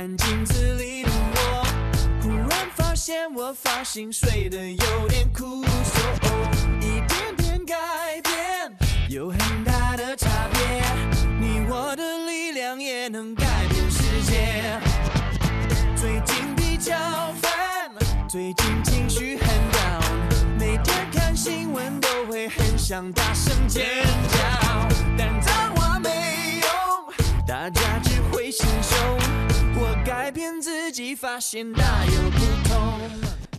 看镜子里的我，忽然发现我发型睡得有点枯瘦，一点点改变有很大的差别，你我的力量也能改变世界。最近比较烦，最近情绪很 down，每天看新闻都会很想大声尖叫，但脏话没用，大家只会心凶。己，发现大有不同。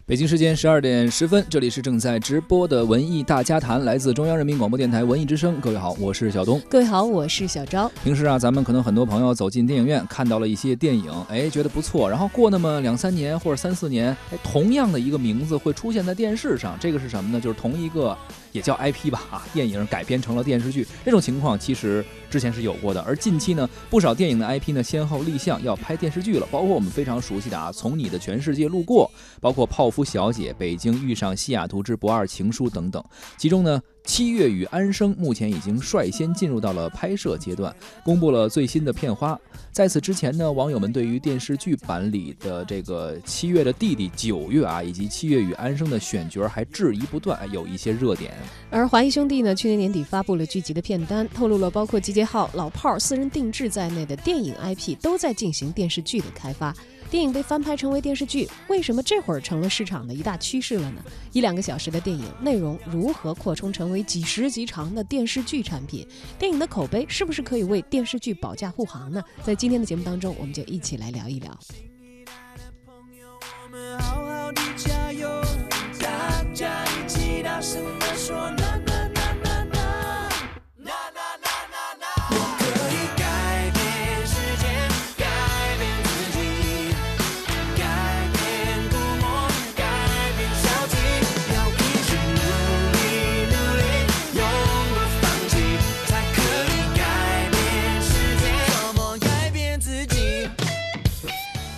北京时间十二点十分，这里是正在直播的文艺大家谈，来自中央人民广播电台文艺之声。各位好，我是小东。各位好，我是小昭。平时啊，咱们可能很多朋友走进电影院，看到了一些电影，哎，觉得不错。然后过那么两三年或者三四年，哎，同样的一个名字会出现在电视上，这个是什么呢？就是同一个。也叫 IP 吧啊，电影改编成了电视剧，这种情况其实之前是有过的。而近期呢，不少电影的 IP 呢先后立项要拍电视剧了，包括我们非常熟悉的啊，《从你的全世界路过》，包括《泡芙小姐》、《北京遇上西雅图之不二情书》等等。其中呢，《七月与安生》目前已经率先进入到了拍摄阶段，公布了最新的片花。在此之前呢，网友们对于电视剧版里的这个七月的弟弟九月啊，以及七月与安生的选角还质疑不断，有一些热点。而华谊兄弟呢，去年年底发布了剧集的片单，透露了包括《集结号》《老炮儿》私人定制在内的电影 IP 都在进行电视剧的开发。电影被翻拍成为电视剧，为什么这会儿成了市场的一大趋势了呢？一两个小时的电影内容如何扩充成为几十集长的电视剧产品？电影的口碑是不是可以为电视剧保驾护航呢？在今天的节目当中，我们就一起来聊一聊。加油，大家一起大声地说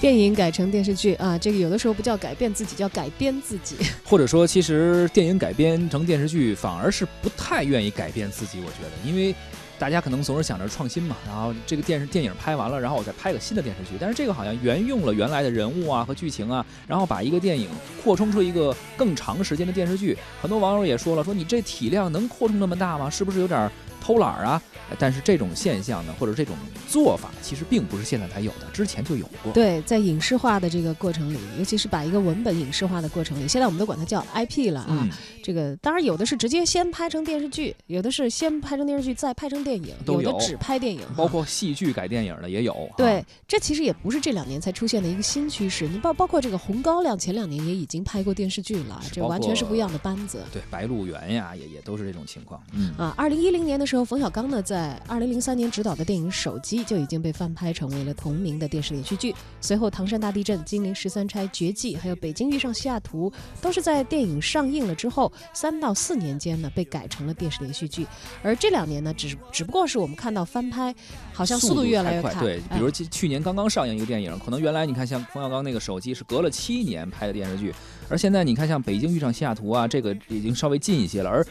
电影改成电视剧啊，这个有的时候不叫改变自己，叫改编自己。或者说，其实电影改编成电视剧反而是不太愿意改变自己，我觉得，因为大家可能总是想着创新嘛，然后这个电视电影拍完了，然后我再拍个新的电视剧，但是这个好像沿用了原来的人物啊和剧情啊，然后把一个电影扩充出一个更长时间的电视剧。很多网友也说了，说你这体量能扩充那么大吗？是不是有点偷懒啊？但是这种现象呢，或者这种做法，其实并不是现在才有的，之前就有过。对，在影视化的这个过程里，尤其是把一个文本影视化的过程里，现在我们都管它叫 IP 了啊。嗯这个当然有的是直接先拍成电视剧，有的是先拍成电视剧再拍成电影，都有的只拍电影，包括戏剧改电影的也有。啊对，这其实也不是这两年才出现的一个新趋势。你包包括这个《红高粱》，前两年也已经拍过电视剧了，这完全是不一样的班子。对，《白鹿原》呀，也也都是这种情况。嗯，啊，二零一零年的时候，冯小刚呢在二零零三年执导的电影《手机》就已经被翻拍成为了同名的电视连续剧。随后，唐山大地震、金陵十三钗、绝技，还有北京遇上西雅图，都是在电影上映了之后三到四年间呢被改成了电视连续剧。而这两年呢，只只不过是我们看到翻拍，好像速度越来越快。对，比哎如去去年刚刚上映一个电影，可能原来你看像冯小刚那个手机是隔了七年拍的电视剧，而现在你看像北京遇上西雅图啊，这个已经稍微近一些了。而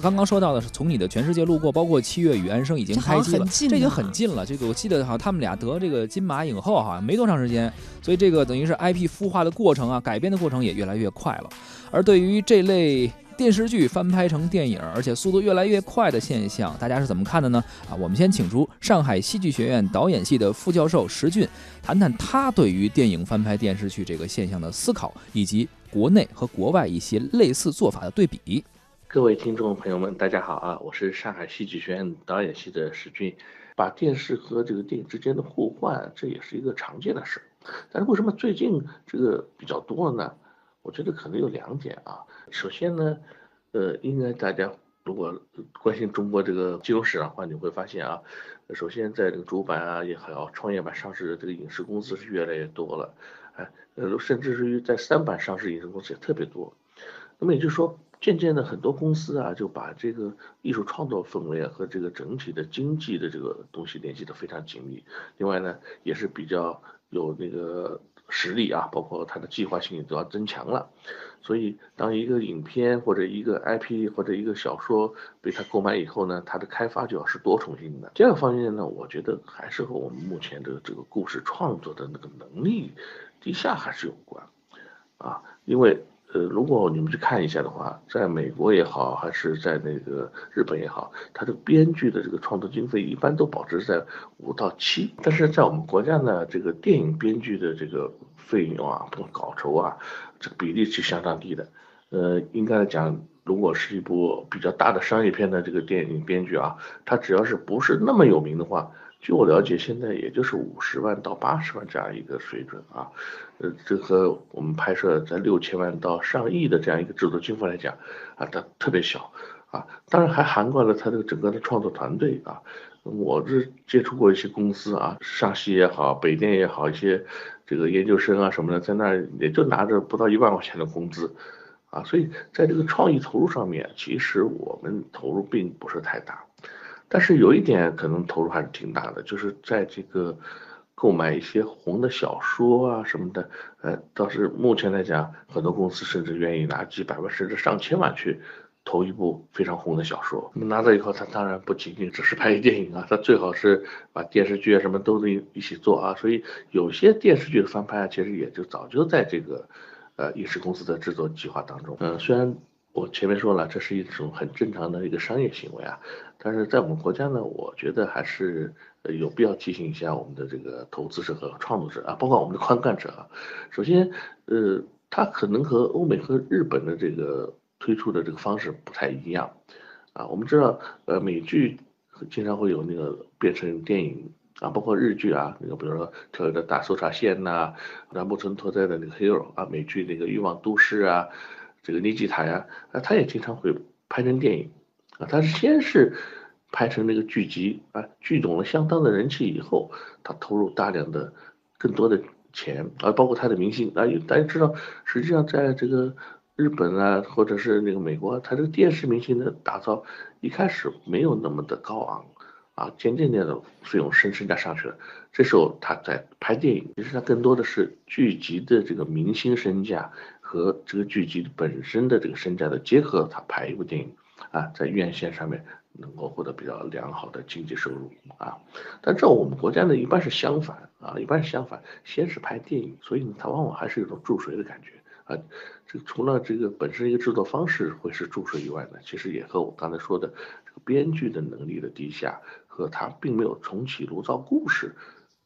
刚刚说到的是从你的全世界路过，包括七月与安生已经开机了这已经很近了。这个我记得好像他们俩得这个金马影后好像没多长时间，所以这个等于是 IP 孵化的过程啊，改编的过程也越来越快了。而对于这类电视剧翻拍成电影，而且速度越来越快的现象，大家是怎么看的呢？啊，我们先请出上海戏剧学院导演系的副教授石俊，谈谈他对于电影翻拍电视剧这个现象的思考，以及国内和国外一些类似做法的对比。各位听众朋友们，大家好啊！我是上海戏剧学院导演系的史军。把电视和这个电影之间的互换，这也是一个常见的事儿。但是为什么最近这个比较多呢？我觉得可能有两点啊。首先呢，呃，应该大家如果关心中国这个金融市场的话，你会发现啊，首先在这个主板啊也好，创业板上市的这个影视公司是越来越多了，哎，呃，甚至是于在三板上市影视公司也特别多。那么也就是说，渐渐的很多公司啊，就把这个艺术创作氛围啊和这个整体的经济的这个东西联系得非常紧密。另外呢，也是比较有那个实力啊，包括它的计划性都要增强了。所以，当一个影片或者一个 IP 或者一个小说被他购买以后呢，它的开发就要是多重性的。第二个方面呢，我觉得还是和我们目前的这个故事创作的那个能力低下还是有关啊，因为。呃，如果你们去看一下的话，在美国也好，还是在那个日本也好，它这个编剧的这个创作经费一般都保持在五到七，但是在我们国家呢，这个电影编剧的这个费用啊，稿酬啊，这个比例是相当低的。呃，应该来讲，如果是一部比较大的商业片的这个电影编剧啊，他只要是不是那么有名的话。据我了解，现在也就是五十万到八十万这样一个水准啊，呃，这和我们拍摄在六千万到上亿的这样一个制作经费来讲啊，它特别小啊。当然还涵盖了它这个整个的创作团队啊。我是接触过一些公司啊，上戏也好，北电也好，一些这个研究生啊什么的，在那儿也就拿着不到一万块钱的工资啊。所以在这个创意投入上面，其实我们投入并不是太大。但是有一点可能投入还是挺大的，就是在这个购买一些红的小说啊什么的，呃，倒是目前来讲，很多公司甚至愿意拿几百万甚至上千万去投一部非常红的小说。那么拿到以后，他当然不仅仅只是拍电影啊，他最好是把电视剧啊什么都得一起做啊。所以有些电视剧的翻拍啊，其实也就早就在这个呃影视公司的制作计划当中。嗯，虽然。我前面说了，这是一种很正常的一个商业行为啊，但是在我们国家呢，我觉得还是有必要提醒一下我们的这个投资者和创作者啊，包括我们的观看者啊。首先，呃，它可能和欧美和日本的这个推出的这个方式不太一样啊。我们知道，呃，美剧经常会有那个变成电影啊，包括日剧啊，那个比如说《特有的大搜查线》呐，然木村拓哉的那个《Hero》啊，美剧那个《欲望都市》啊。这个尼基塔呀，啊，他也经常会拍成电影，啊，他是先是拍成那个剧集，啊，聚拢了相当的人气以后，他投入大量的更多的钱，啊，包括他的明星，啊，大家知道，实际上在这个日本啊，或者是那个美国，他这个电视明星的打造一开始没有那么的高昂，啊，渐渐渐的费用升身价上去了，这时候他在拍电影，其实他更多的是剧集的这个明星身价。和这个剧集本身的这个身价的结合，他拍一部电影啊，在院线上面能够获得比较良好的经济收入啊。但这我们国家呢，一般是相反啊，一般是相反，先是拍电影，所以呢，它往往还是有种注水的感觉啊。这除了这个本身一个制作方式会是注水以外呢，其实也和我刚才说的这个编剧的能力的低下和他并没有重启炉灶故事，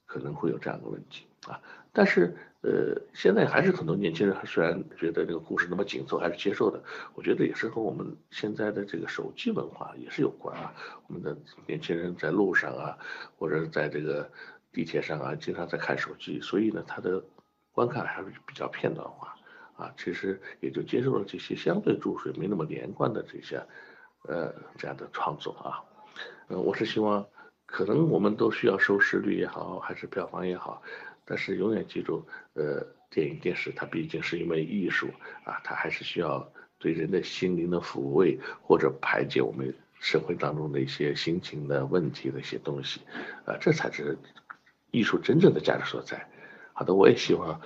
可能会有这样的问题啊。但是。呃，现在还是很多年轻人，虽然觉得这个故事那么紧凑，还是接受的。我觉得也是和我们现在的这个手机文化也是有关啊。我们的年轻人在路上啊，或者在这个地铁上啊，经常在看手机，所以呢，他的观看还是比较片段化啊。其实也就接受了这些相对注水没那么连贯的这些呃这样的创作啊。嗯，我是希望，可能我们都需要收视率也好，还是票房也好。但是永远记住，呃，电影电视它毕竟是一门艺术啊，它还是需要对人的心灵的抚慰或者排解我们社会当中的一些心情的问题的一些东西，啊，这才是艺术真正的价值所在。好的，我也希望，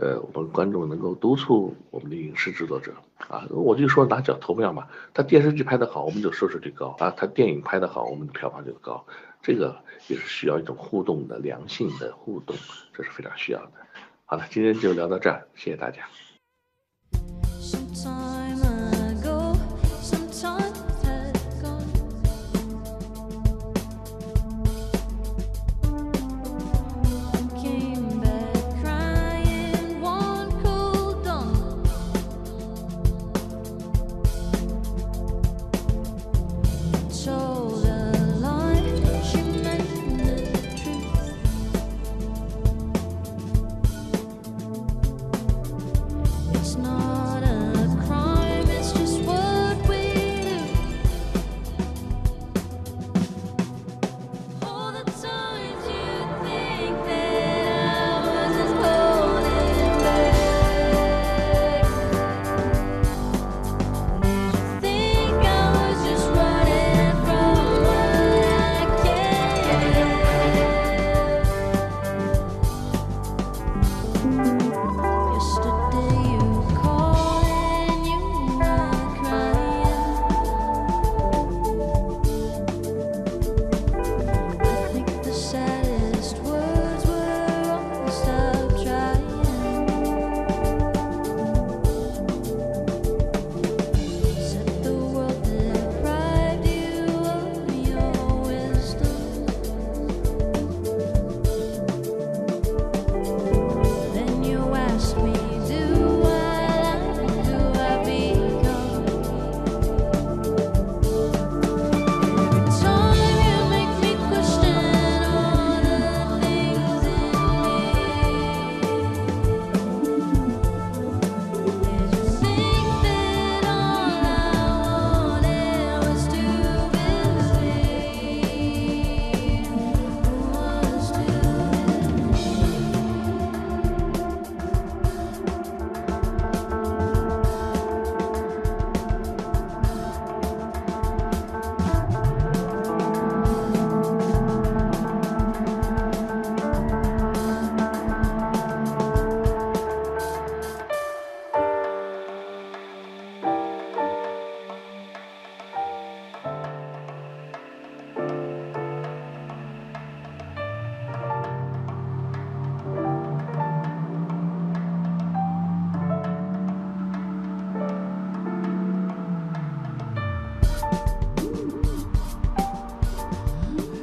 呃，我们观众能够督促我们的影视制作者啊，我就说拿脚投票嘛，他电视剧拍得好，我们就收视率高啊，他电影拍得好，我们的票房就高。这个也是需要一种互动的良性的互动，这是非常需要的。好了，今天就聊到这儿，谢谢大家。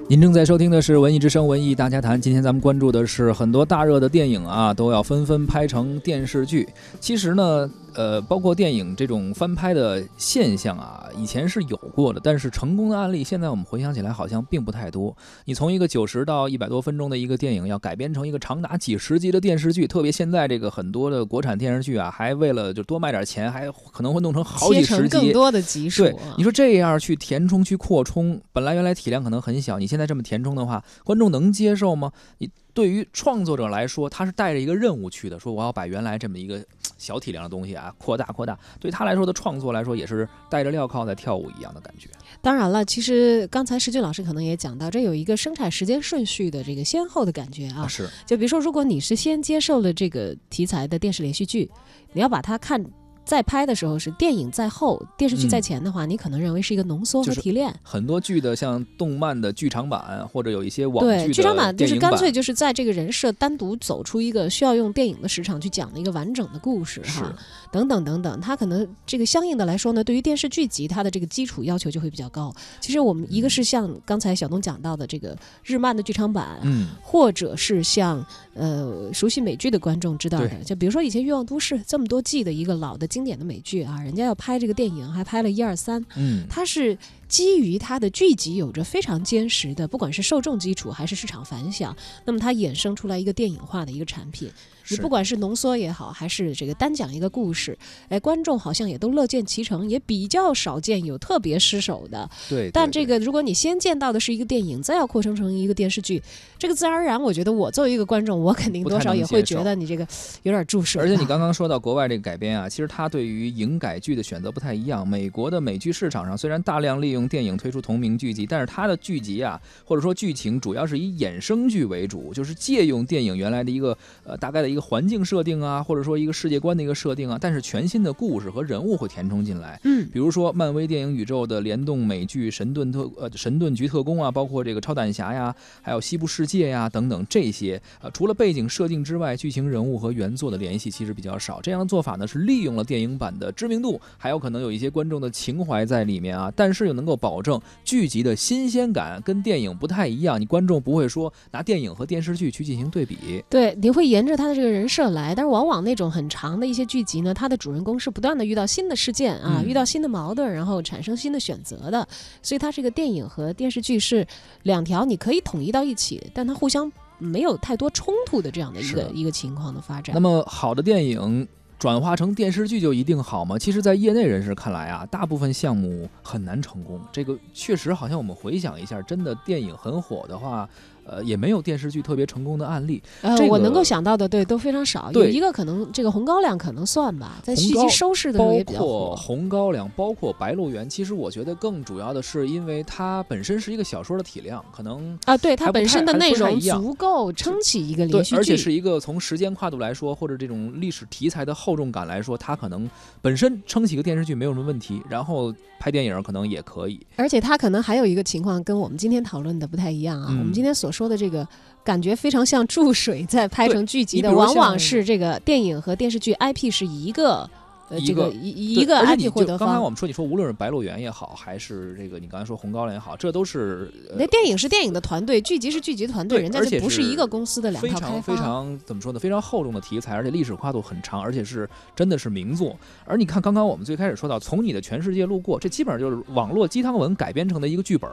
您正在收听的是《文艺之声·文艺大家谈》，今天咱们关注的是很多大热的电影啊，都要纷纷拍成电视剧。其实呢，呃，包括电影这种翻拍的现象啊，以前是有过的，但是成功的案例，现在我们回想起来好像并不太多。你从一个九十到一百多分钟的一个电影，要改编成一个长达几十集的电视剧，特别现在这个很多的国产电视剧啊，还为了就多卖点钱，还可能会弄成好几成十集。更多的集数对啊。，你说这样去填充、去扩充，本来原来体量可能很小，你现在这么填充的话，观众能接受吗？你对于创作者来说，他是带着一个任务去的，说我要把原来这么一个小体量的东西啊扩大扩大。对他来说的创作来说，也是带着镣铐在跳舞一样的感觉。当然了，其实刚才石俊老师可能也讲到，这有一个生产时间顺序的这个先后的感觉啊。是就比如说，如果你是先接受了这个题材的电视连续剧，你要把它看。在拍的时候是电影在后，电视剧在前的话，你可能认为是一个浓缩和就是提炼。很多剧的像动漫的剧场版，或者有一些网剧剧场版就是干脆就是在这个人设单独走出一个需要用电影的时长去讲的一个完整的故事哈，等等等等，它可能这个相应的来说呢，对于电视剧集它的这个基础要求就会比较高。其实我们一个是像刚才小东讲到的这个日漫的剧场版，嗯，或者是像呃熟悉美剧的观众知道的，就比如说以前《欲望都市》这么多季的一个老的经典的美剧啊，人家要拍这个电影还拍了一二三，嗯，它是基于它的剧集有着非常坚实的，不管是受众基础还是市场反响，那么它衍生出来一个电影化的一个产品。你不管是浓缩也好，还是这个单讲一个故事，哎，观众好像也都乐见其成，也比较少见有特别失手的。对。但这个如果你先见到的是一个电影，再要扩充成一个电视剧，这个自然而然，我觉得我作为一个观众，我肯定多少也会觉得你这个有点注水。而且你刚刚说到国外这个改编啊，其实它对于影改剧的选择不太一样。美国的美剧市场上虽然大量利用电影推出同名剧集，但是它的剧集啊，或者说剧情主要是以衍生剧为主，就是借用电影原来的一个呃大概的一个环境设定啊，或者说一个世界观的一个设定啊，但是全新的故事和人物会填充进来。嗯，比如说漫威电影宇宙的联动美剧《神盾特》呃《神盾局特工》啊，包括这个超胆侠呀，还有西部世界呀等等这些，呃，除了背景设定之外，剧情人物和原作的联系其实比较少。这样的做法呢，是利用了电影版的知名度，还有可能有一些观众的情怀在里面啊，但是又能够保证剧集的新鲜感跟电影不太一样，你观众不会说拿电影和电视剧去进行对比。对，你会沿着它的这个人设来，但是往往那种很长的一些剧集呢，它的主人公是不断的遇到新的事件啊，嗯遇到新的矛盾，然后产生新的选择的，所以它这个电影和电视剧是两条你可以统一到一起，但它互相没有太多冲突的这样的一个一个情况的发展那。么好的电影转化成电视剧就一定好吗？其实，在业内人士看来啊，大部分项目很难成功。这个确实好像我们回想一下，真的电影很火的话，呃，也没有电视剧特别成功的案例。呃，这我能够想到的，对，都非常少。有对一个可能，这个红高粱可能算吧，在续集收视的时候包也比较括。红高粱，包括白鹿原，其实我觉得更主要的是，因为它本身是一个小说的体量，可能啊，对它本身的内容足够撑起一个连，续剧，而且是一个从时间跨度来说，或者这种历史题材的厚重感来说，它可能本身撑起一个电视剧没有什么问题，然后拍电影可能也可以。而且它可能还有一个情况跟我们今天讨论的不太一样啊。嗯我们今天所说的这个感觉非常像注水在拍成剧集的，往往是这个电影和电视剧 IP 是一个。呃，一这个个一一个 IP 获得就刚才我，们说，你说无论是白鹿原也好，还是这个你刚才说红高粱也好，这都是、呃那电影是电影的团队，剧集是剧集团队，人家而且是就不是一个公司的两非套开常非。常怎么说呢？非常厚重的题材，而且历史跨度很长，而且是真的是名作。而你看，刚刚我们最开始说到《从你的全世界路过》，这基本上就是网络鸡汤文改编成的一个剧本，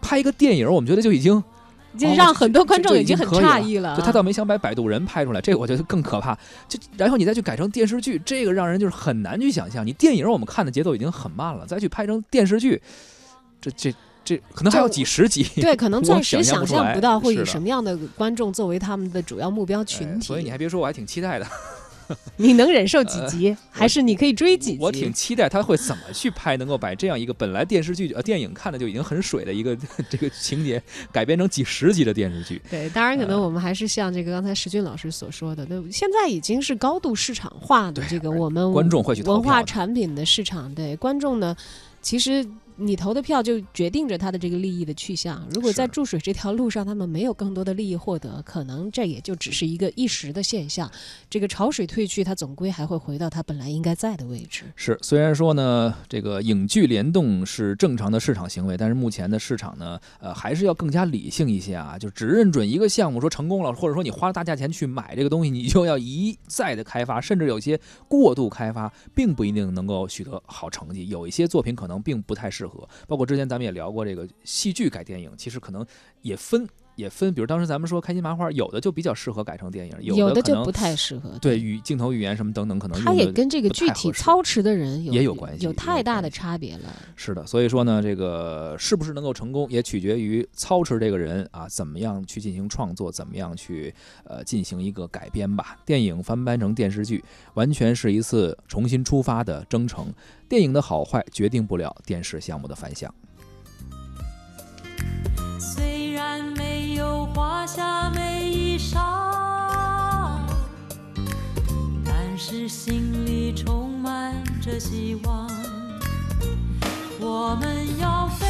拍一个电影，我们觉得就已经就哦让很多观众已经很诧异了啊。就他倒没想把摆渡人拍出来，这个我觉得更可怕。就然后你再去改成电视剧，这个让人就是很难去想象。你电影我们看的节奏已经很慢了，再去拍成电视剧，这这这可能还要几十集。对，可能暂时 想想象不到会以什么样的观众作为他们的主要目标群体。哎所以你还别说，我还挺期待的。你能忍受几集，还是你可以追几集？我挺期待他会怎么去拍，能够把这样一个本来电视剧呃电影看的就已经很水的一个 这个情节，改编成几十集的电视剧。对，当然可呃能我们还是像这个刚才石军老师所说的，那现在已经是高度市场化的这个我们观众会去文化产品的市场，对观众呢，其实你投的票就决定着他的这个利益的去向。如果在注水这条路上，他们没有更多的利益获得，可能这也就只是一个一时的现象。这个潮水退去，它总归还会回到它本来应该在的位置。是，虽然说呢，这个影剧联动是正常的市场行为，但是目前的市场呢，呃，还是要更加理性一些啊，就只认准一个项目说成功了，或者说你花了大价钱去买这个东西，你就要一再的开发，甚至有些过度开发，并不一定能够取得好成绩。有一些作品可能并不太适合，包括之前咱们也聊过这个戏剧改电影，其实可能也分也分，比如当时咱们说开心麻花，有的就比较适合改成电影，有的可能不太适合。对语镜头语言什么等等，可能它也跟这个具体操持的人有也有关系有太大的差别了。是的，所以说呢，这个是不是能够成功，也取决于操持这个人啊，怎么样去进行创作，怎么样去呃进行一个改编吧。电影翻拍成电视剧，完全是一次重新出发的征程。电影的好坏决定不了电视项目的反响。有华夏美衣裳，但是心里充满着希望。我们要飞